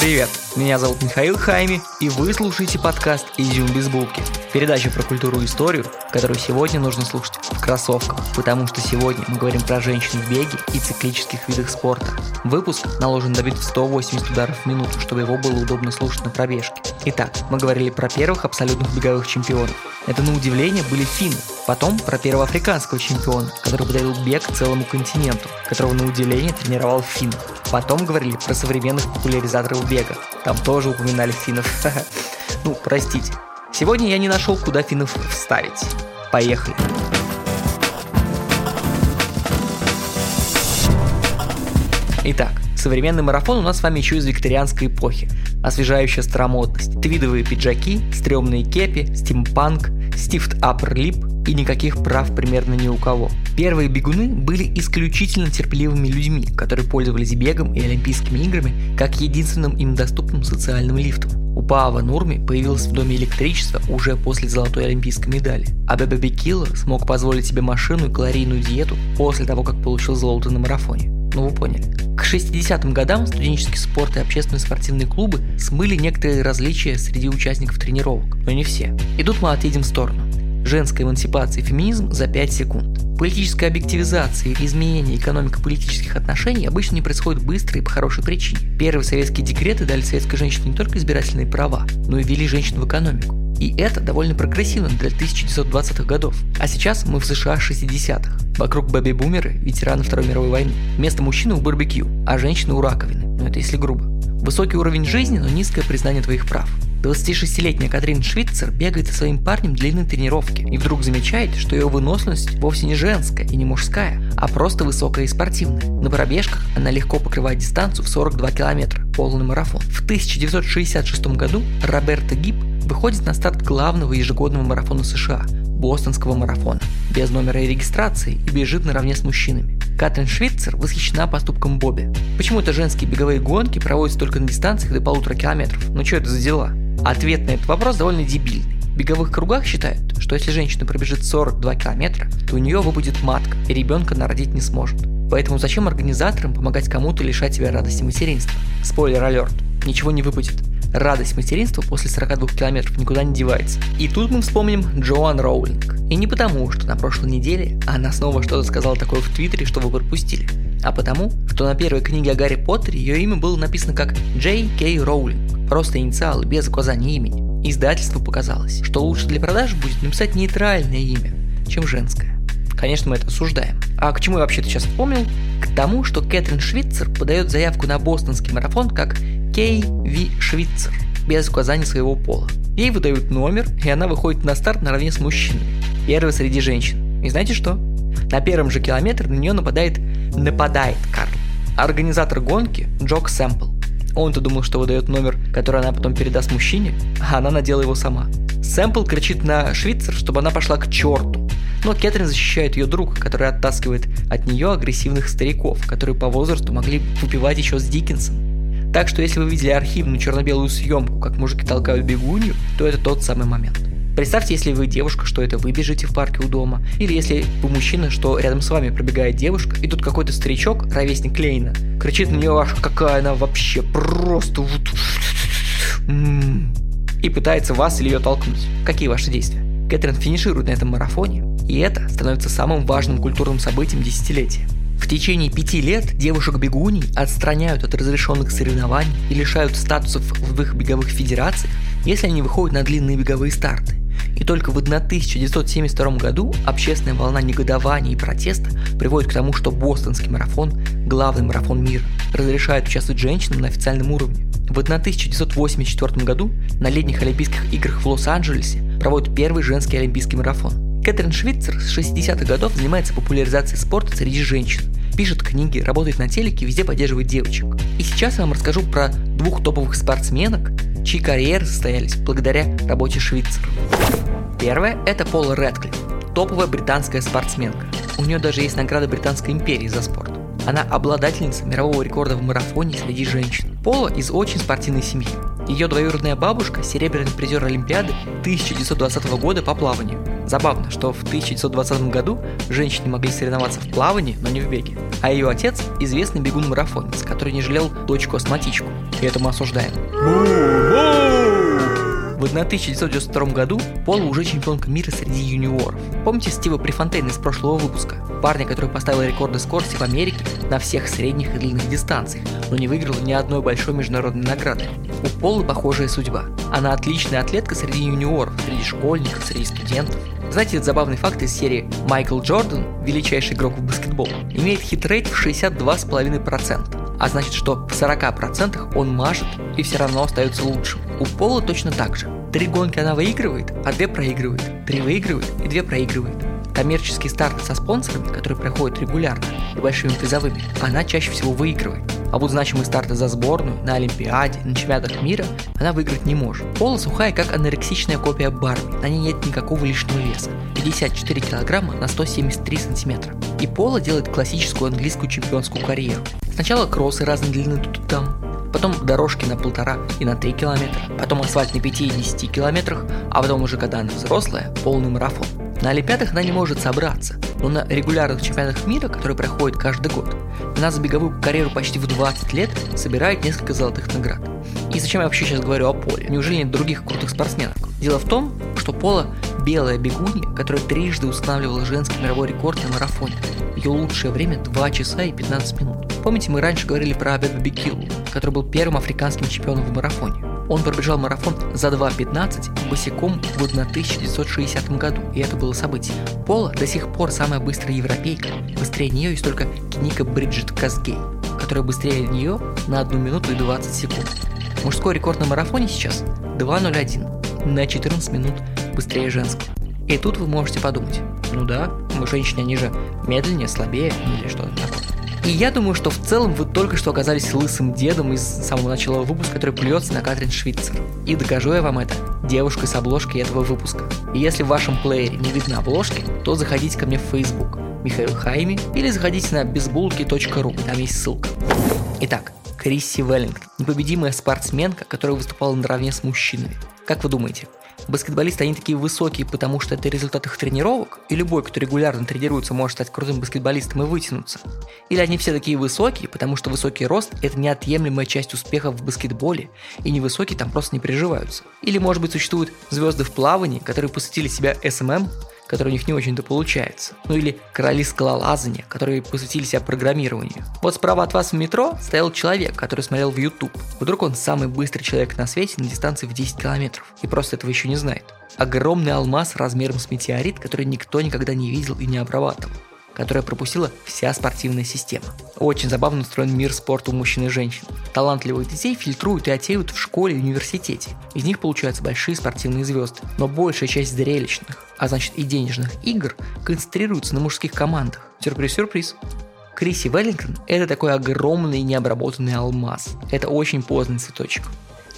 Привет, меня зовут Михаил Хайми, и вы слушаете подкаст «Изюм без булки». Передача про культуру и историю, которую сегодня нужно слушать в кроссовках, потому что сегодня мы говорим про женщин в беге и циклических видах спорта. Выпуск наложен на бит в 180 ударов в минуту, чтобы его было удобно слушать на пробежке. Итак, мы говорили про первых абсолютных беговых чемпионов. Это на удивление были финны. Потом про первого африканского чемпиона, который подарил бег целому континенту, которого на удивление тренировал финн. Потом говорили про современных популяризаторов бега. Там тоже упоминали финнов. Ну, простите. Сегодня я не нашел, куда финнов вставить. Поехали. Итак, современный марафон у нас с вами еще из викторианской эпохи. Освежающая старомодность, твидовые пиджаки, стрёмные кепи, стимпанк, стифт upper lip и никаких прав примерно ни у кого. Первые бегуны были исключительно терпеливыми людьми, которые пользовались бегом и Олимпийскими играми как единственным им доступным социальным лифтом. У Паава Нурми появилось в доме электричество уже после золотой олимпийской медали, а Бебе Бекила смог позволить себе машину и калорийную диету после того, как получил золото на марафоне. Ну вы поняли. К 60-м годам студенческий спорт и общественные спортивные клубы смыли некоторые различия среди участников тренировок, но не все. И тут мы отъедем в сторону. Женская эмансипация и феминизм за 5 секунд. Политическая объективизация или изменение экономико-политических отношений обычно не происходит быстро и по хорошей причине. Первые советские декреты дали советской женщине не только избирательные права, но и ввели женщин в экономику. И это довольно прогрессивно для 1920-х годов. А сейчас мы в США 60-х. Вокруг бэби-бумеры, ветераны Второй мировой войны. Вместо мужчины у барбекю, а женщины у раковины. Ну это если грубо. Высокий уровень жизни, но низкое признание твоих прав. 26-летняя Катрин Швейцер бегает со своим парнем длинной тренировки и вдруг замечает, что ее выносливость вовсе не женская и не мужская, а просто высокая и спортивная. На пробежках она легко покрывает дистанцию в 42 километра, полный марафон. В 1966 году Роберта Гиб выходит на старт главного ежегодного марафона США – бостонского марафона, без номера и регистрации и бежит наравне с мужчинами. Катрин Швейцер восхищена поступком Бобби. Почему это женские беговые гонки проводятся только на дистанциях до полутора километров? Ну что это за дела? Ответ на этот вопрос довольно дебильный. В беговых кругах считают, что если женщина пробежит 42 километра, то у нее выпадет матка, и ребенка народить не сможет. Поэтому зачем организаторам помогать кому-то лишать себя радости материнства? Спойлер алерт, ничего не выпадет. Радость материнства после 42 километров никуда не девается. И тут мы вспомним Джоан Роулинг. И не потому, что на прошлой неделе она снова что-то сказала такое в Твиттере, что вы пропустили, а потому, что на первой книге о Гарри Поттере ее имя было написано как Джей Кей Роулинг, просто инициалы, без указания имени. Издательству показалось, что лучше для продаж будет написать нейтральное имя, чем женское. Конечно, мы это осуждаем. А к чему я вообще-то сейчас вспомнил? К тому, что Кэтрин Швитцер подает заявку на бостонский марафон как Кей Ви Швитцер, без указания своего пола. Ей выдают номер, и она выходит на старт наравне с мужчиной. Первый среди женщин. И знаете что? На первом же километре на нее нападает нападает Карл. Организатор гонки Джок Сэмпл. Он-то думал, что выдает номер, который она потом передаст мужчине, а она надела его сама. Сэмпл кричит на Швейцар, чтобы она пошла к черту. Но Кэтрин защищает ее друг, который оттаскивает от нее агрессивных стариков, которые по возрасту могли выпивать еще с Диккенсом. Так что если вы видели архивную черно-белую съемку, как мужики толкают бегунью, то это тот самый момент. Представьте, если вы девушка, что это вы бежите в парке у дома, или если вы мужчина, что рядом с вами пробегает девушка, и тут какой-то старичок, ровесник Клейна, кричит на нее, аж какая она вообще просто вот... И пытается вас или ее толкнуть. Какие ваши действия? Кэтрин финиширует на этом марафоне, и это становится самым важным культурным событием десятилетия. В течение пяти лет девушек-бегуней отстраняют от разрешенных соревнований и лишают статусов в их беговых федерациях, если они выходят на длинные беговые старты. И только в 1972 году общественная волна негодования и протеста приводит к тому, что бостонский марафон, главный марафон мира, разрешает участвовать женщинам на официальном уровне. В 1984 году на летних Олимпийских играх в Лос-Анджелесе проводят первый женский олимпийский марафон. Кэтрин Швитцер с 60-х годов занимается популяризацией спорта среди женщин, пишет книги, работает на телеке, везде поддерживает девочек. И сейчас я вам расскажу про двух топовых спортсменок, чьи карьеры состоялись благодаря работе Швейцара. Первая – это Пола Рэдклифф, топовая британская спортсменка. У нее даже есть награда Британской империи за спорт. Она обладательница мирового рекорда в марафоне среди женщин. Пола из очень спортивной семьи. Ее двоюродная бабушка – серебряный призер Олимпиады 1920 года по плаванию. Забавно, что в 1920 году женщины могли соревноваться в плавании, но не в беге. А ее отец – известный бегун-марафонец, который не жалел дочку-астматичку. И это мы осуждаем. В 1992 году Пола уже чемпионка мира среди юниоров. Помните Стива Префонтейна из прошлого выпуска? Парня, который поставил рекорды скорости в Америке на всех средних и длинных дистанциях, но не выиграл ни одной большой международной награды. У Полы похожая судьба. Она отличная атлетка среди юниоров, среди школьников, среди студентов. Знаете, этот забавный факт из серии Майкл Джордан, величайший игрок в баскетбол, имеет хитрейт в 62,5% а значит, что в 40% он мажет и все равно остается лучшим. У Пола точно так же. Три гонки она выигрывает, а две проигрывает. Три выигрывает и две проигрывает. Коммерческие старты со спонсорами, которые проходят регулярно и большими призовыми, она чаще всего выигрывает. А вот значимые старты за сборную, на Олимпиаде, на чемпионатах мира она выиграть не может. Пола сухая, как анорексичная копия Барби. На ней нет никакого лишнего веса. 54 килограмма на 173 сантиметра. И Пола делает классическую английскую чемпионскую карьеру. Сначала кроссы разной длины тут и там, потом дорожки на полтора и на 3 километра, потом асфальт на 5 и 10 километрах, а потом уже когда она взрослая, полный марафон. На Олимпиадах она не может собраться, но на регулярных чемпионатах мира, которые проходят каждый год, она за беговую карьеру почти в 20 лет собирает несколько золотых наград. И зачем я вообще сейчас говорю о Поле? Неужели нет других крутых спортсменов? Дело в том, что Пола – белая бегунья, которая трижды устанавливала женский мировой рекорд на марафоне. Ее лучшее время 2 часа и 15 минут. Помните, мы раньше говорили про Абеба Бекилу, который был первым африканским чемпионом в марафоне. Он пробежал марафон за 2.15 босиком в 1960 году, и это было событие. Пола до сих пор самая быстрая европейка. Быстрее нее есть только Киника Бриджит Казгей, которая быстрее нее на 1 минуту и 20 секунд. Мужской рекорд на марафоне сейчас 2.01, на 14 минут быстрее женского. И тут вы можете подумать, ну да, мы женщины, они же медленнее, слабее или что-то такое. И я думаю, что в целом вы только что оказались лысым дедом из самого начала выпуска, который плюется на Катрин Швейцер. И докажу я вам это девушкой с обложкой этого выпуска. И если в вашем плеере не видно обложки, то заходите ко мне в Facebook Михаил Хайми или заходите на безбулки.ру, там есть ссылка. Итак, Крисси Веллингтон, непобедимая спортсменка, которая выступала наравне с мужчинами. Как вы думаете, баскетболисты, они такие высокие, потому что это результат их тренировок, и любой, кто регулярно тренируется, может стать крутым баскетболистом и вытянуться. Или они все такие высокие, потому что высокий рост – это неотъемлемая часть успеха в баскетболе, и невысокие там просто не приживаются. Или, может быть, существуют звезды в плавании, которые посвятили себя SMM, который у них не очень-то получается. Ну или короли скалолазания, которые посвятили себя программированию. Вот справа от вас в метро стоял человек, который смотрел в YouTube. Вдруг он самый быстрый человек на свете на дистанции в 10 километров. И просто этого еще не знает. Огромный алмаз размером с метеорит, который никто никогда не видел и не обрабатывал которая пропустила вся спортивная система. Очень забавно устроен мир спорта у мужчин и женщин. Талантливых детей фильтруют и отсеют в школе и университете. Из них получаются большие спортивные звезды. Но большая часть зрелищных, а значит и денежных игр, концентрируются на мужских командах. Сюрприз-сюрприз. Криси Веллингтон – это такой огромный необработанный алмаз. Это очень поздний цветочек.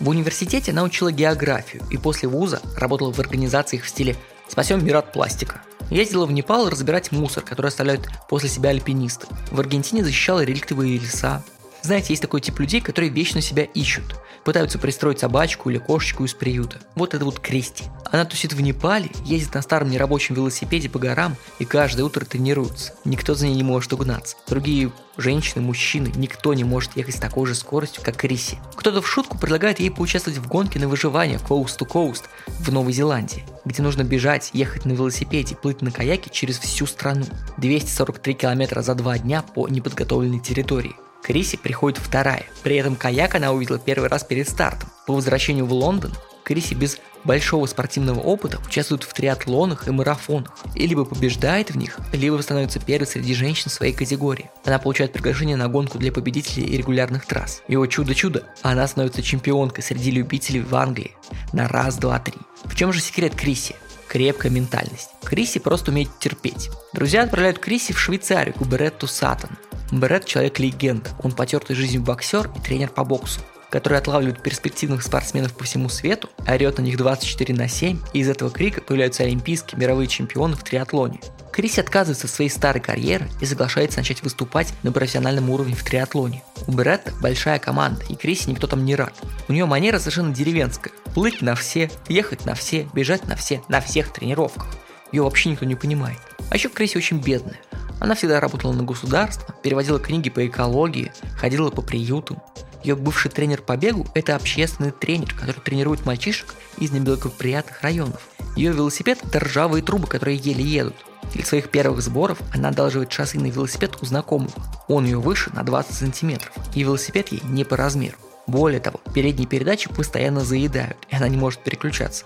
В университете она учила географию и после вуза работала в организациях в стиле «Спасем мир от пластика». Ездила в Непал разбирать мусор, который оставляют после себя альпинисты. В Аргентине защищала реликтовые леса. Знаете, есть такой тип людей, которые вечно себя ищут. Пытаются пристроить собачку или кошечку из приюта. Вот это вот Кристи. Она тусит в Непале, ездит на старом нерабочем велосипеде по горам и каждое утро тренируется. Никто за ней не может угнаться. Другие женщины, мужчины, никто не может ехать с такой же скоростью, как Криси. Кто-то в шутку предлагает ей поучаствовать в гонке на выживание Coast to Coast в Новой Зеландии, где нужно бежать, ехать на велосипеде, плыть на каяке через всю страну. 243 километра за два дня по неподготовленной территории. Криси приходит вторая. При этом каяк она увидела первый раз перед стартом. По возвращению в Лондон Криси без большого спортивного опыта участвует в триатлонах и марафонах. И либо побеждает в них, либо становится первой среди женщин своей категории. Она получает приглашение на гонку для победителей и регулярных трасс. И о чудо-чудо, она становится чемпионкой среди любителей в Англии. На раз, два, три. В чем же секрет Криси? Крепкая ментальность. Криси просто умеет терпеть. Друзья отправляют Криси в Швейцарию к Беретту Саттон. Берет – человек-легенда. Он потертый жизнью боксер и тренер по боксу который отлавливает перспективных спортсменов по всему свету, орет на них 24 на 7, и из этого крика появляются олимпийские мировые чемпионы в триатлоне. Криси отказывается от своей старой карьеры и соглашается начать выступать на профессиональном уровне в триатлоне. У Беретта большая команда, и Криси никто там не рад. У нее манера совершенно деревенская. Плыть на все, ехать на все, бежать на все, на всех тренировках. ее вообще никто не понимает. А еще Крейси очень бедная. Она всегда работала на государство, переводила книги по экологии, ходила по приютам. Ее бывший тренер по бегу – это общественный тренер, который тренирует мальчишек из неблагоприятных районов. Ее велосипед – это ржавые трубы, которые еле едут. Для своих первых сборов она одалживает шоссейный велосипед у знакомого. Он ее выше на 20 сантиметров, и велосипед ей не по размеру. Более того, передние передачи постоянно заедают, и она не может переключаться.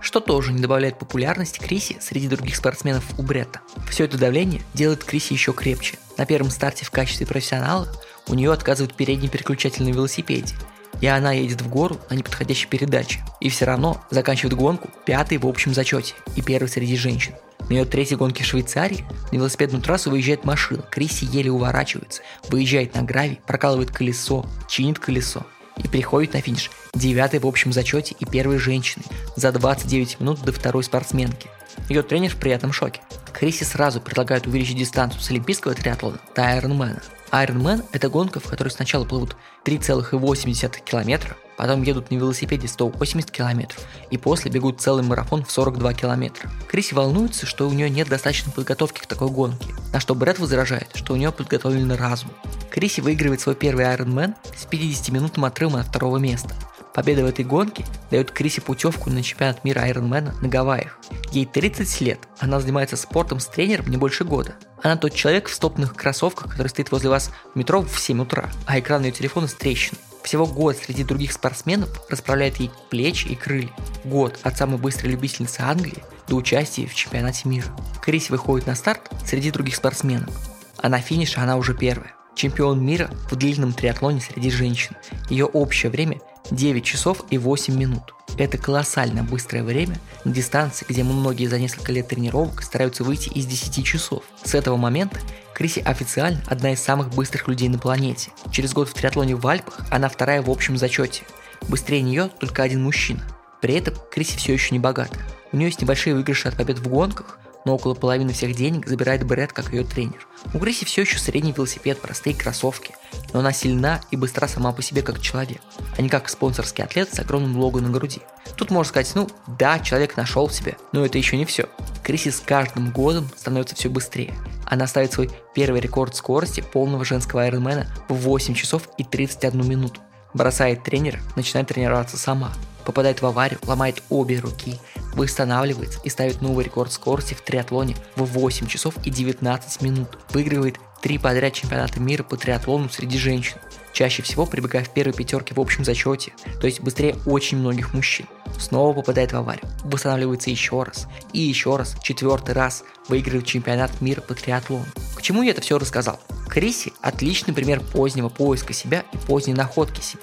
Что тоже не добавляет популярности Криси среди других спортсменов у Бретта. Все это давление делает Криси еще крепче. На первом старте в качестве профессионала у нее отказывают передний переключатель на велосипеде, и она едет в гору на неподходящей передаче, и все равно заканчивает гонку пятой в общем зачете и первой среди женщин. На ее третьей гонке Швейцарии на велосипедную трассу выезжает машина, Криси еле уворачивается, выезжает на гравий, прокалывает колесо, чинит колесо и приходит на финиш девятой в общем зачете и первой женщиной за 29 минут до второй спортсменки. Ее тренер в приятном шоке. Криси сразу предлагают увеличить дистанцию с олимпийского триатлона до Айронмена – Ironman – это гонка, в которой сначала плывут 3,8 километра, потом едут на велосипеде 180 километров и после бегут целый марафон в 42 километра. Криси волнуется, что у нее нет достаточной подготовки к такой гонке, на что Брэд возражает, что у нее подготовлен разум. Криси выигрывает свой первый Ironman с 50-минутным отрывом от второго места. Победа в этой гонке дает Крисе путевку на чемпионат мира Ironman на Гавайях. Ей 30 лет, она занимается спортом с тренером не больше года. Она тот человек в стопных кроссовках, который стоит возле вас в метро в 7 утра, а экран ее телефона с трещиной. Всего год среди других спортсменов расправляет ей плечи и крылья. Год от самой быстрой любительницы Англии до участия в чемпионате мира. Крис выходит на старт среди других спортсменов, а на финише она уже первая. Чемпион мира в длинном триатлоне среди женщин. Ее общее время 9 часов и 8 минут. Это колоссально быстрое время на дистанции, где многие за несколько лет тренировок стараются выйти из 10 часов. С этого момента Криси официально одна из самых быстрых людей на планете. Через год в триатлоне в Альпах она вторая в общем зачете. Быстрее нее только один мужчина. При этом Криси все еще не богата. У нее есть небольшие выигрыши от побед в гонках, но около половины всех денег забирает Брэд как ее тренер. У Грейси все еще средний велосипед, простые кроссовки, но она сильна и быстра сама по себе как человек, а не как спонсорский атлет с огромным лого на груди. Тут можно сказать, ну да, человек нашел себе, но это еще не все. Криси с каждым годом становится все быстрее. Она ставит свой первый рекорд скорости полного женского айронмена в 8 часов и 31 минуту. Бросает тренера, начинает тренироваться сама. Попадает в аварию, ломает обе руки, восстанавливается и ставит новый рекорд скорости в триатлоне в 8 часов и 19 минут. Выигрывает три подряд чемпионата мира по триатлону среди женщин, чаще всего прибегая в первой пятерке в общем зачете, то есть быстрее очень многих мужчин. Снова попадает в аварию, восстанавливается еще раз, и еще раз, четвертый раз выигрывает чемпионат мира по триатлону. К чему я это все рассказал? Криси – отличный пример позднего поиска себя и поздней находки себя.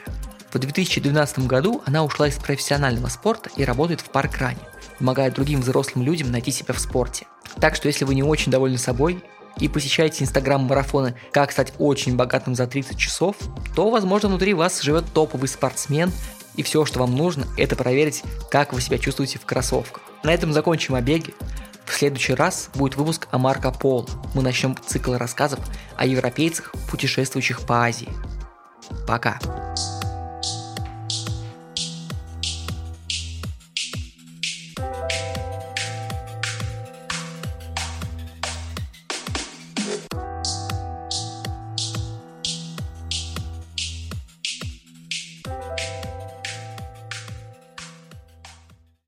В 2012 году она ушла из профессионального спорта и работает в паркране, помогая другим взрослым людям найти себя в спорте. Так что если вы не очень довольны собой и посещаете инстаграм-марафоны «Как стать очень богатым за 30 часов», то, возможно, внутри вас живет топовый спортсмен, и все, что вам нужно, это проверить, как вы себя чувствуете в кроссовках. На этом закончим о беге. В следующий раз будет выпуск о Марко Поло. Мы начнем цикл рассказов о европейцах, путешествующих по Азии. Пока.